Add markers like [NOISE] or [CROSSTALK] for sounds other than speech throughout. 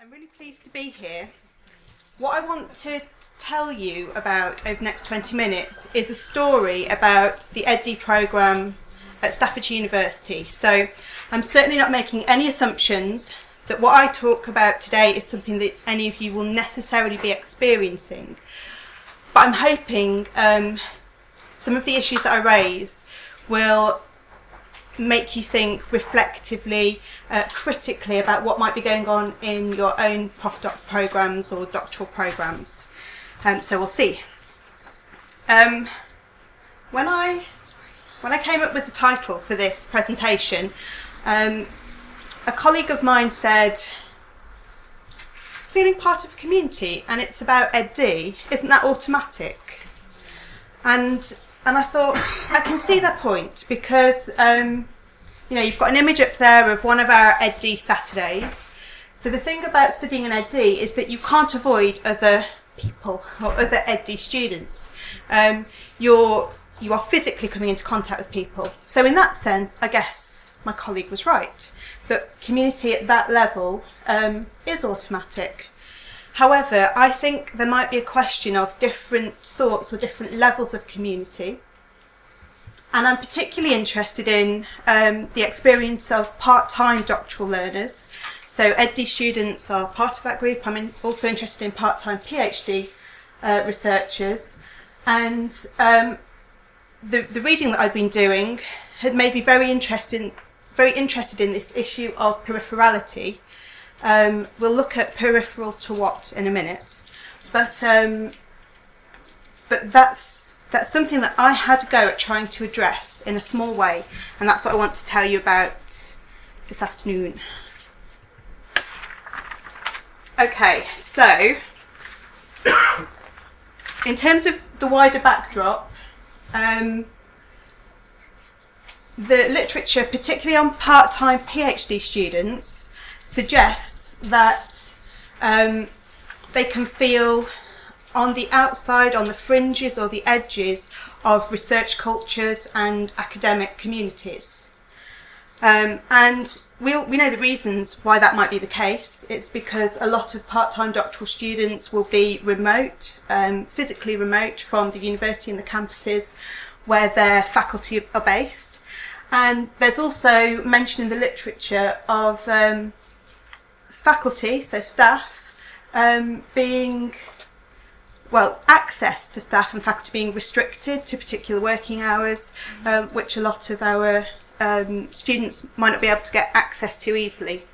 I'm really pleased to be here. What I want to tell you about over the next 20 minutes is a story about the EdD programme at Staffordshire University. So I'm certainly not making any assumptions that what I talk about today is something that any of you will necessarily be experiencing. But I'm hoping um, some of the issues that I raise will make you think reflectively, uh, critically about what might be going on in your own postdoc programs or doctoral programs. Um, so we'll see. Um, when I when I came up with the title for this presentation, um, a colleague of mine said, "Feeling part of a community, and it's about EdD. Isn't that automatic?" And and I thought I can see that point because um, you know you've got an image up there of one of our EdD Saturdays. So the thing about studying an EdD is that you can't avoid other people or other EdD students. Um, you're you are physically coming into contact with people. So in that sense, I guess my colleague was right that community at that level um, is automatic. However, I think there might be a question of different sorts or different levels of community. And I'm particularly interested in um, the experience of part time doctoral learners. So, EdD students are part of that group. I'm in, also interested in part time PhD uh, researchers. And um, the, the reading that I've been doing had made me very interested, very interested in this issue of peripherality um, we'll look at peripheral to what in a minute, but um, but that's that's something that I had to go at trying to address in a small way, and that's what I want to tell you about this afternoon. Okay, so [COUGHS] in terms of the wider backdrop, um, the literature, particularly on part-time PhD students, suggests that um, they can feel on the outside, on the fringes or the edges of research cultures and academic communities. Um, and we, we know the reasons why that might be the case. It's because a lot of part time doctoral students will be remote, um, physically remote from the university and the campuses where their faculty are based. And there's also mention in the literature of um, faculty, so staff, um, being well, access to staff and faculty being restricted to particular working hours, um, which a lot of our um, students might not be able to get access to easily.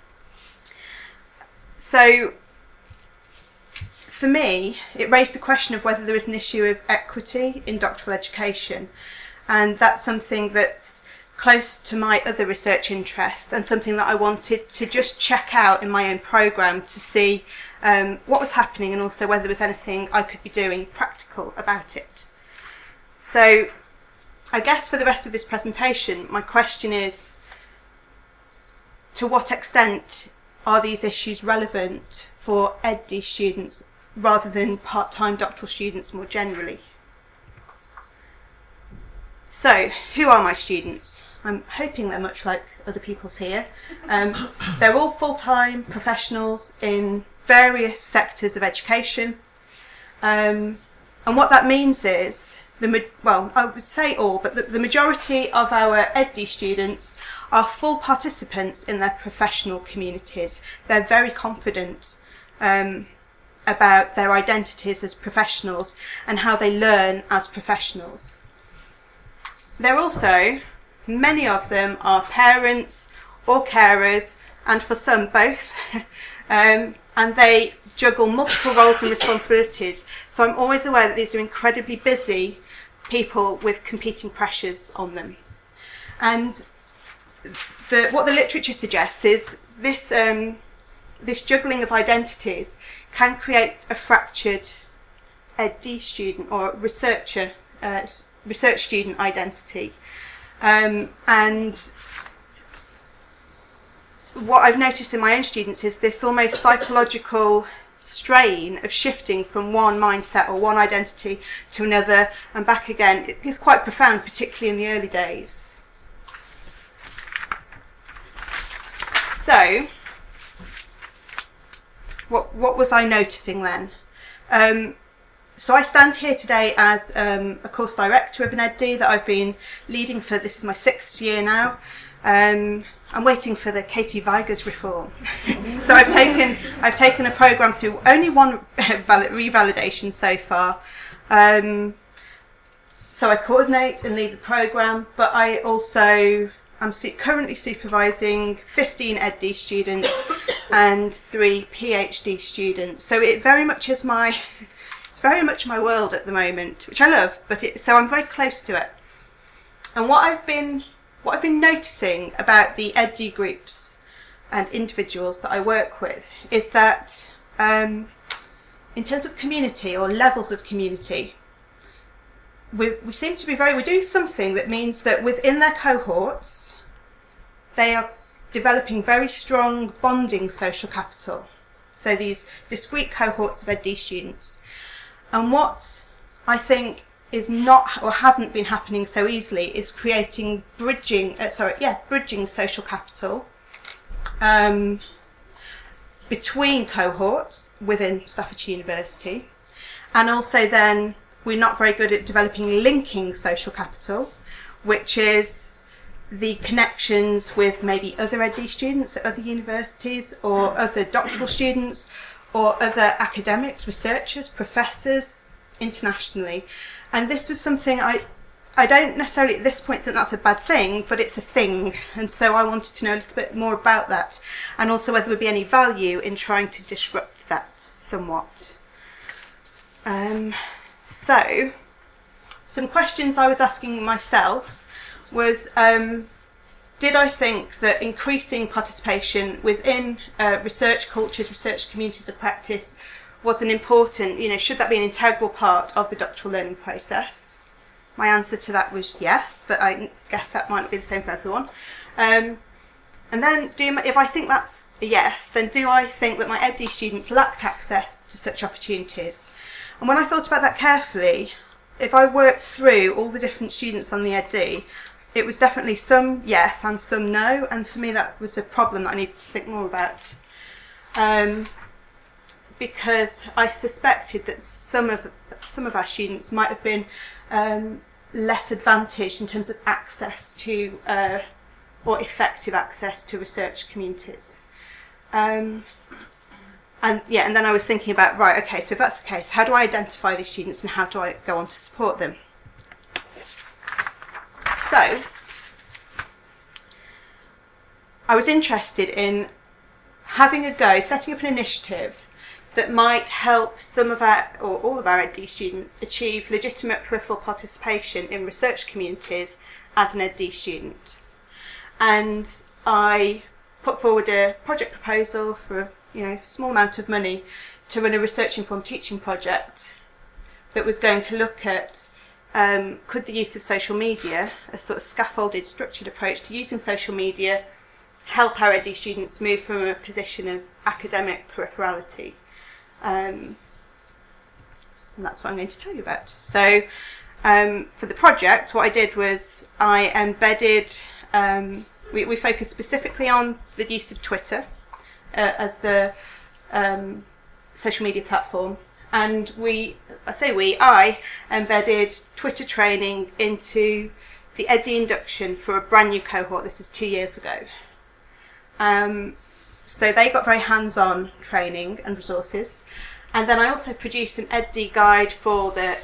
So, for me, it raised the question of whether there is an issue of equity in doctoral education, and that's something that's close to my other research interests and something that I wanted to just check out in my own programme to see um, what was happening and also whether there was anything I could be doing practical about it. So, I guess for the rest of this presentation, my question is to what extent are these issues relevant for EdD students rather than part time doctoral students more generally? So, who are my students? I'm hoping they're much like other people's here. Um, [COUGHS] they're all full time professionals in various sectors of education. Um, and what that means is, the well, I would say all, but the, the majority of our EdD students are full participants in their professional communities. They're very confident um, about their identities as professionals and how they learn as professionals. They're also, many of them are parents or carers, and for some, both. [LAUGHS] um, and they juggle multiple roles and responsibilities. So I'm always aware that these are incredibly busy people with competing pressures on them. And the, what the literature suggests is this, um, this juggling of identities can create a fractured EdD student or researcher uh, research student identity. Um, and what I've noticed in my own students is this almost psychological strain of shifting from one mindset or one identity to another and back again. It is quite profound, particularly in the early days. So, what what was I noticing then? Um, so I stand here today as um, a course director of an EdD that I've been leading for this is my sixth year now. Um, I'm waiting for the Katy Vigurs reform. [LAUGHS] so I've taken I've taken a program through only one [LAUGHS] revalidation so far. Um, so I coordinate and lead the program, but I also I'm su- currently supervising 15 EdD students and three PhD students. So it very much is my [LAUGHS] very much my world at the moment, which I love. But it, so I'm very close to it. And what I've been what I've been noticing about the EdD groups and individuals that I work with is that um, in terms of community or levels of community, we, we seem to be very, we're doing something that means that within their cohorts, they are developing very strong bonding social capital. So these discrete cohorts of EdD students. And what I think is not or hasn't been happening so easily is creating bridging, uh, sorry, yeah, bridging social capital um, between cohorts within Staffordshire University. And also then we're not very good at developing linking social capital, which is the connections with maybe other EdD students at other universities or other doctoral students or other academics, researchers, professors internationally. And this was something I I don't necessarily at this point think that's a bad thing, but it's a thing. And so I wanted to know a little bit more about that and also whether there would be any value in trying to disrupt that somewhat. Um, so, some questions I was asking myself was um, did I think that increasing participation within uh, research cultures, research communities of practice was an important, you know, should that be an integral part of the doctoral learning process? My answer to that was yes, but I guess that might not be the same for everyone. Um, and then, do if I think that's a yes, then do I think that my EdD students lacked access to such opportunities? And when I thought about that carefully, if I worked through all the different students on the EdD, it was definitely some yes and some no, and for me that was a problem that I needed to think more about. Um, because I suspected that some of some of our students might have been um, less advantaged in terms of access to uh, or effective access to research communities. Um, and yeah, and then I was thinking about right, okay, so if that's the case, how do I identify these students and how do I go on to support them? So I was interested in having a go, setting up an initiative that might help some of our or all of our EdD students achieve legitimate peripheral participation in research communities as an EdD student. And I put forward a project proposal for you know a small amount of money to run a research informed teaching project that was going to look at um, could the use of social media, a sort of scaffolded, structured approach to using social media, help our EdD students move from a position of academic peripherality um, and that's what I'm going to tell you about. So, um, for the project, what I did was I embedded, um, we, we focused specifically on the use of Twitter uh, as the um, social media platform. And we, I say we, I embedded Twitter training into the EdD induction for a brand new cohort. This was two years ago. Um, so they got very hands on training and resources. And then I also produced an EdD guide for the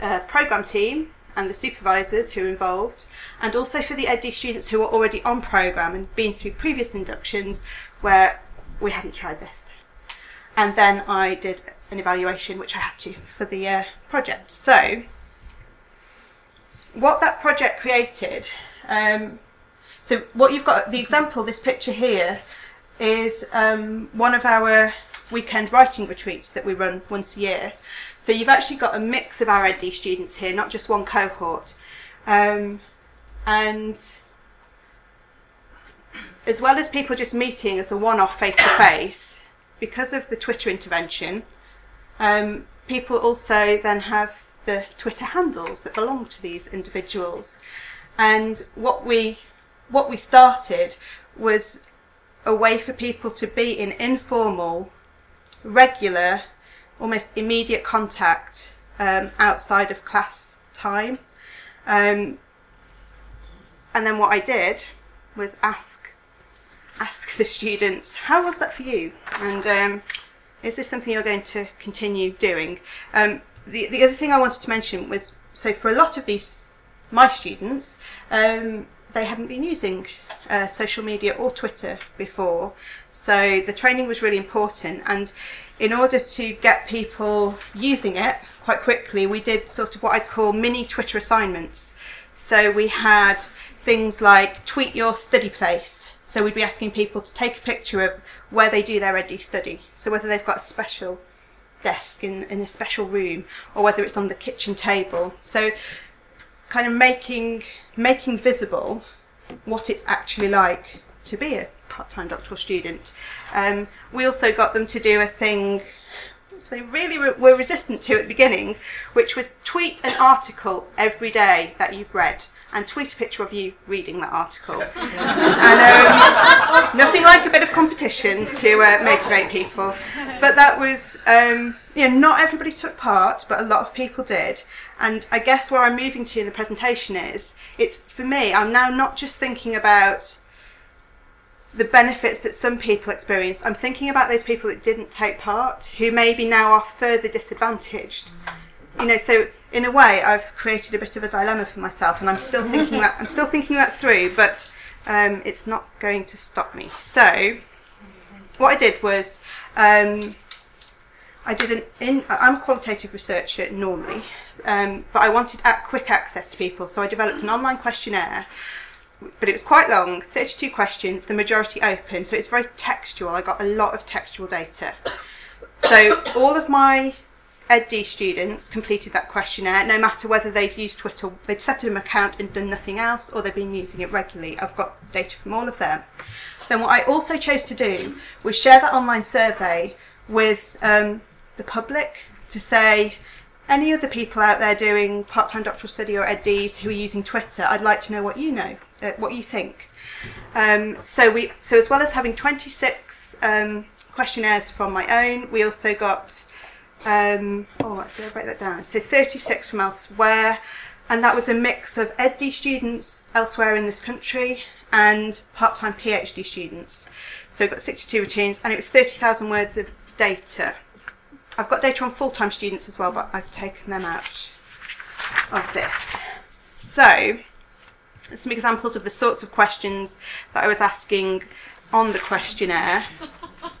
uh, programme team and the supervisors who are involved, and also for the EdD students who are already on programme and been through previous inductions where we hadn't tried this. And then I did an evaluation, which I had to for the uh, project. So, what that project created, um, so what you've got, the example, this picture here, is um, one of our weekend writing retreats that we run once a year. So you've actually got a mix of our EdD students here, not just one cohort. Um, and as well as people just meeting as a one-off face-to-face, because of the Twitter intervention, um, people also then have the Twitter handles that belong to these individuals. And what we what we started was a way for people to be in informal regular, almost immediate contact um, outside of class time. Um, and then what I did was ask ask the students, how was that for you? And um, is this something you're going to continue doing? Um, the, the other thing I wanted to mention was so for a lot of these, my students, um, they hadn't been using uh, social media or Twitter before. So the training was really important. And in order to get people using it quite quickly, we did sort of what I'd call mini Twitter assignments. So we had things like tweet your study place. So we'd be asking people to take a picture of where they do their EdD study. So whether they've got a special desk in, in a special room or whether it's on the kitchen table. So kind of making making visible what it's actually like to be a part-time doctoral student. Um, we also got them to do a thing they really re- were resistant to at the beginning, which was tweet an article every day that you've read and tweet a picture of you reading that article. [LAUGHS] and um, nothing like a bit of competition to uh, motivate people. But that was, um, you know, not everybody took part, but a lot of people did. And I guess where I'm moving to in the presentation is, it's for me, I'm now not just thinking about the benefits that some people experienced. I'm thinking about those people that didn't take part, who maybe now are further disadvantaged. You know, so in a way, I've created a bit of a dilemma for myself, and I'm still thinking that I'm still thinking that through, but um, it's not going to stop me. So, what I did was, um, I did an in. I'm a qualitative researcher normally, um, but I wanted quick access to people, so I developed an online questionnaire. But it was quite long, 32 questions, the majority open, so it's very textual. I got a lot of textual data. So all of my EdD students completed that questionnaire, no matter whether they've used Twitter, they'd set an account and done nothing else, or they've been using it regularly. I've got data from all of them. Then what I also chose to do was share that online survey with um, the public to say, any other people out there doing part-time doctoral study or EdDs who are using Twitter, I'd like to know what you know, uh, what you think. Um, so we, so as well as having 26 um, questionnaires from my own, we also got um, oh, actually, I'll break that down. So 36 from elsewhere, and that was a mix of EdD students elsewhere in this country and part-time PhD students. So I've got 62 routines, and it was 30,000 words of data. I've got data on full-time students as well, but I've taken them out of this. So, some examples of the sorts of questions that I was asking on the questionnaire. [LAUGHS]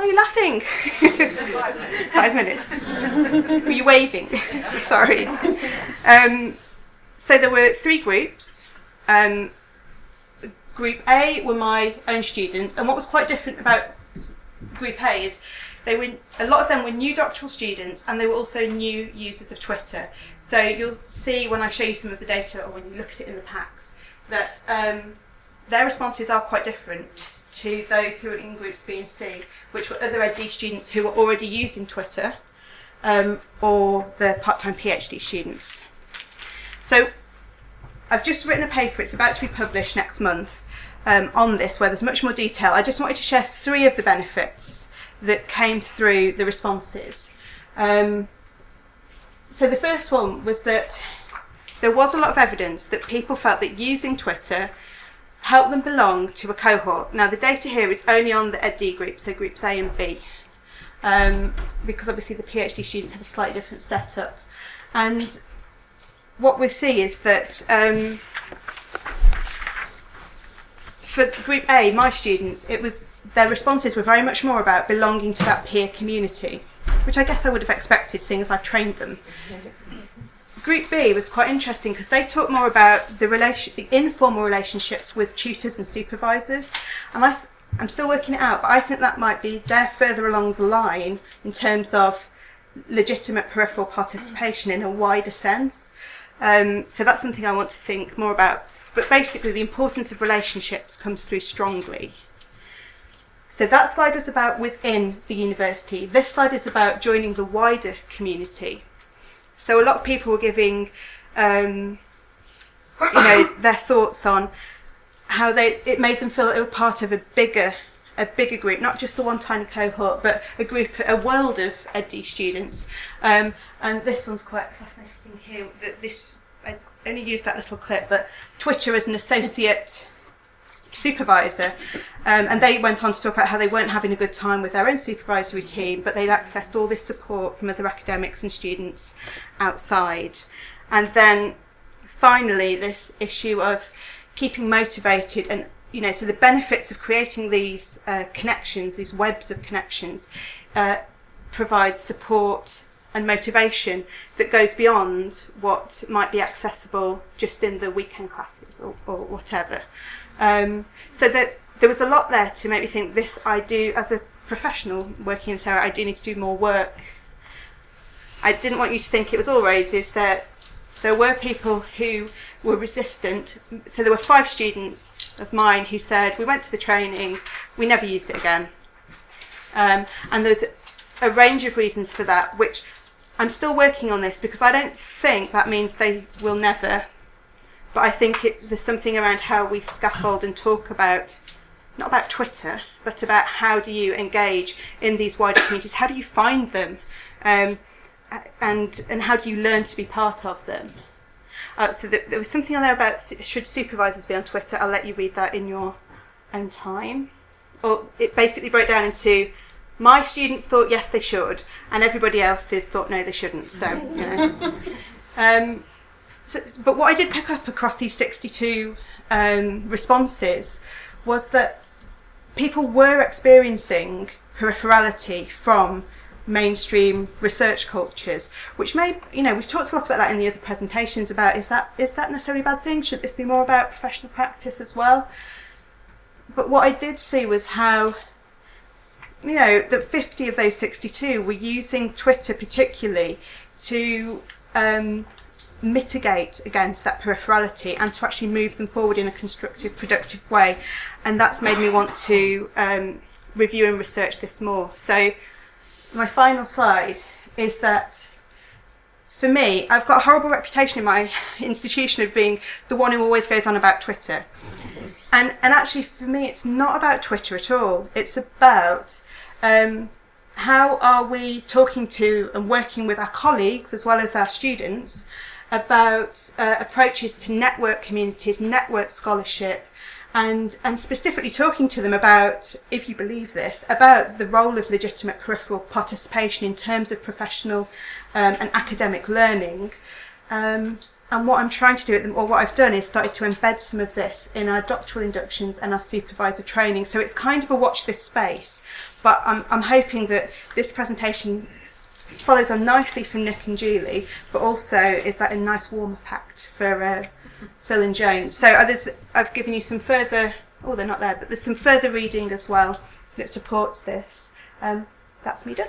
Why are you laughing? [LAUGHS] Five minutes. [LAUGHS] Were you waving? [LAUGHS] Sorry. Um, so there were three groups. Um, group A were my own students, and what was quite different about Group A is they were a lot of them were new doctoral students, and they were also new users of Twitter. So you'll see when I show you some of the data, or when you look at it in the packs, that um, their responses are quite different to those who are in groups B and C, which were other EdD students who were already using Twitter, um, or the part-time PhD students. So I've just written a paper, it's about to be published next month, um, on this, where there's much more detail. I just wanted to share three of the benefits that came through the responses. Um, so the first one was that there was a lot of evidence that people felt that using Twitter help them belong to a cohort. Now, the data here is only on the EdD group, so groups A and B, um, because obviously the PhD students have a slightly different setup. And what we see is that um, for group A, my students, it was their responses were very much more about belonging to that peer community, which I guess I would have expected, seeing as I've trained them. Group B was quite interesting because they talked more about the relation, the informal relationships with tutors and supervisors, and I, I'm still working it out, but I think that might be they're further along the line in terms of legitimate peripheral participation in a wider sense. Um, so that's something I want to think more about. But basically, the importance of relationships comes through strongly. So that slide was about within the university. This slide is about joining the wider community. So a lot of people were giving, um, you know, [COUGHS] their thoughts on how they it made them feel that they were part of a bigger a bigger group, not just the one tiny cohort, but a group, a world of EdD students. Um, and this one's quite fascinating here. That this I only used that little clip, but Twitter as an associate supervisor, um, and they went on to talk about how they weren't having a good time with their own supervisory team, but they'd accessed all this support from other academics and students outside. And then finally, this issue of keeping motivated and you know, so the benefits of creating these uh, connections, these webs of connections, uh, provide support and motivation that goes beyond what might be accessible just in the weekend classes or, or whatever. Um, so that there was a lot there to make me think this I do as a professional working in this area, I do need to do more work. I didn't want you to think it was all roses. That there were people who were resistant. So there were five students of mine who said, We went to the training, we never used it again. Um, and there's a range of reasons for that, which I'm still working on this because I don't think that means they will never. But I think it, there's something around how we scaffold and talk about, not about Twitter, but about how do you engage in these wider communities? How do you find them? Um, and, and how do you learn to be part of them? Uh, so there was something on there about should supervisors be on Twitter. I'll let you read that in your own time. Or it basically broke down into my students thought yes they should, and everybody else's thought no they shouldn't. So you know. [LAUGHS] um, so, but what I did pick up across these 62 um, responses was that people were experiencing peripherality from mainstream research cultures, which may, you know, we've talked a lot about that in the other presentations about is that is that necessarily a bad thing? Should this be more about professional practice as well? But what I did see was how, you know, that 50 of those 62 were using Twitter particularly to um, mitigate against that peripherality and to actually move them forward in a constructive, productive way. And that's made me want to um, review and research this more. So my final slide is that for me, I've got a horrible reputation in my [LAUGHS] institution of being the one who always goes on about Twitter. And, and actually, for me, it's not about Twitter at all. It's about um, how are we talking to and working with our colleagues as well as our students about uh, approaches to network communities, network scholarship, and and specifically talking to them about, if you believe this, about the role of legitimate peripheral participation in terms of professional um, and academic learning. Um, and what I'm trying to do, at them, or what I've done, is started to embed some of this in our doctoral inductions and our supervisor training. So it's kind of a watch this space, but I'm, I'm hoping that this presentation follows on nicely from Nick and Julie, but also is that a nice warm up act for uh, Phil and Joan. So uh, I've given you some further, oh, they're not there, but there's some further reading as well that supports this. Um, that's me done.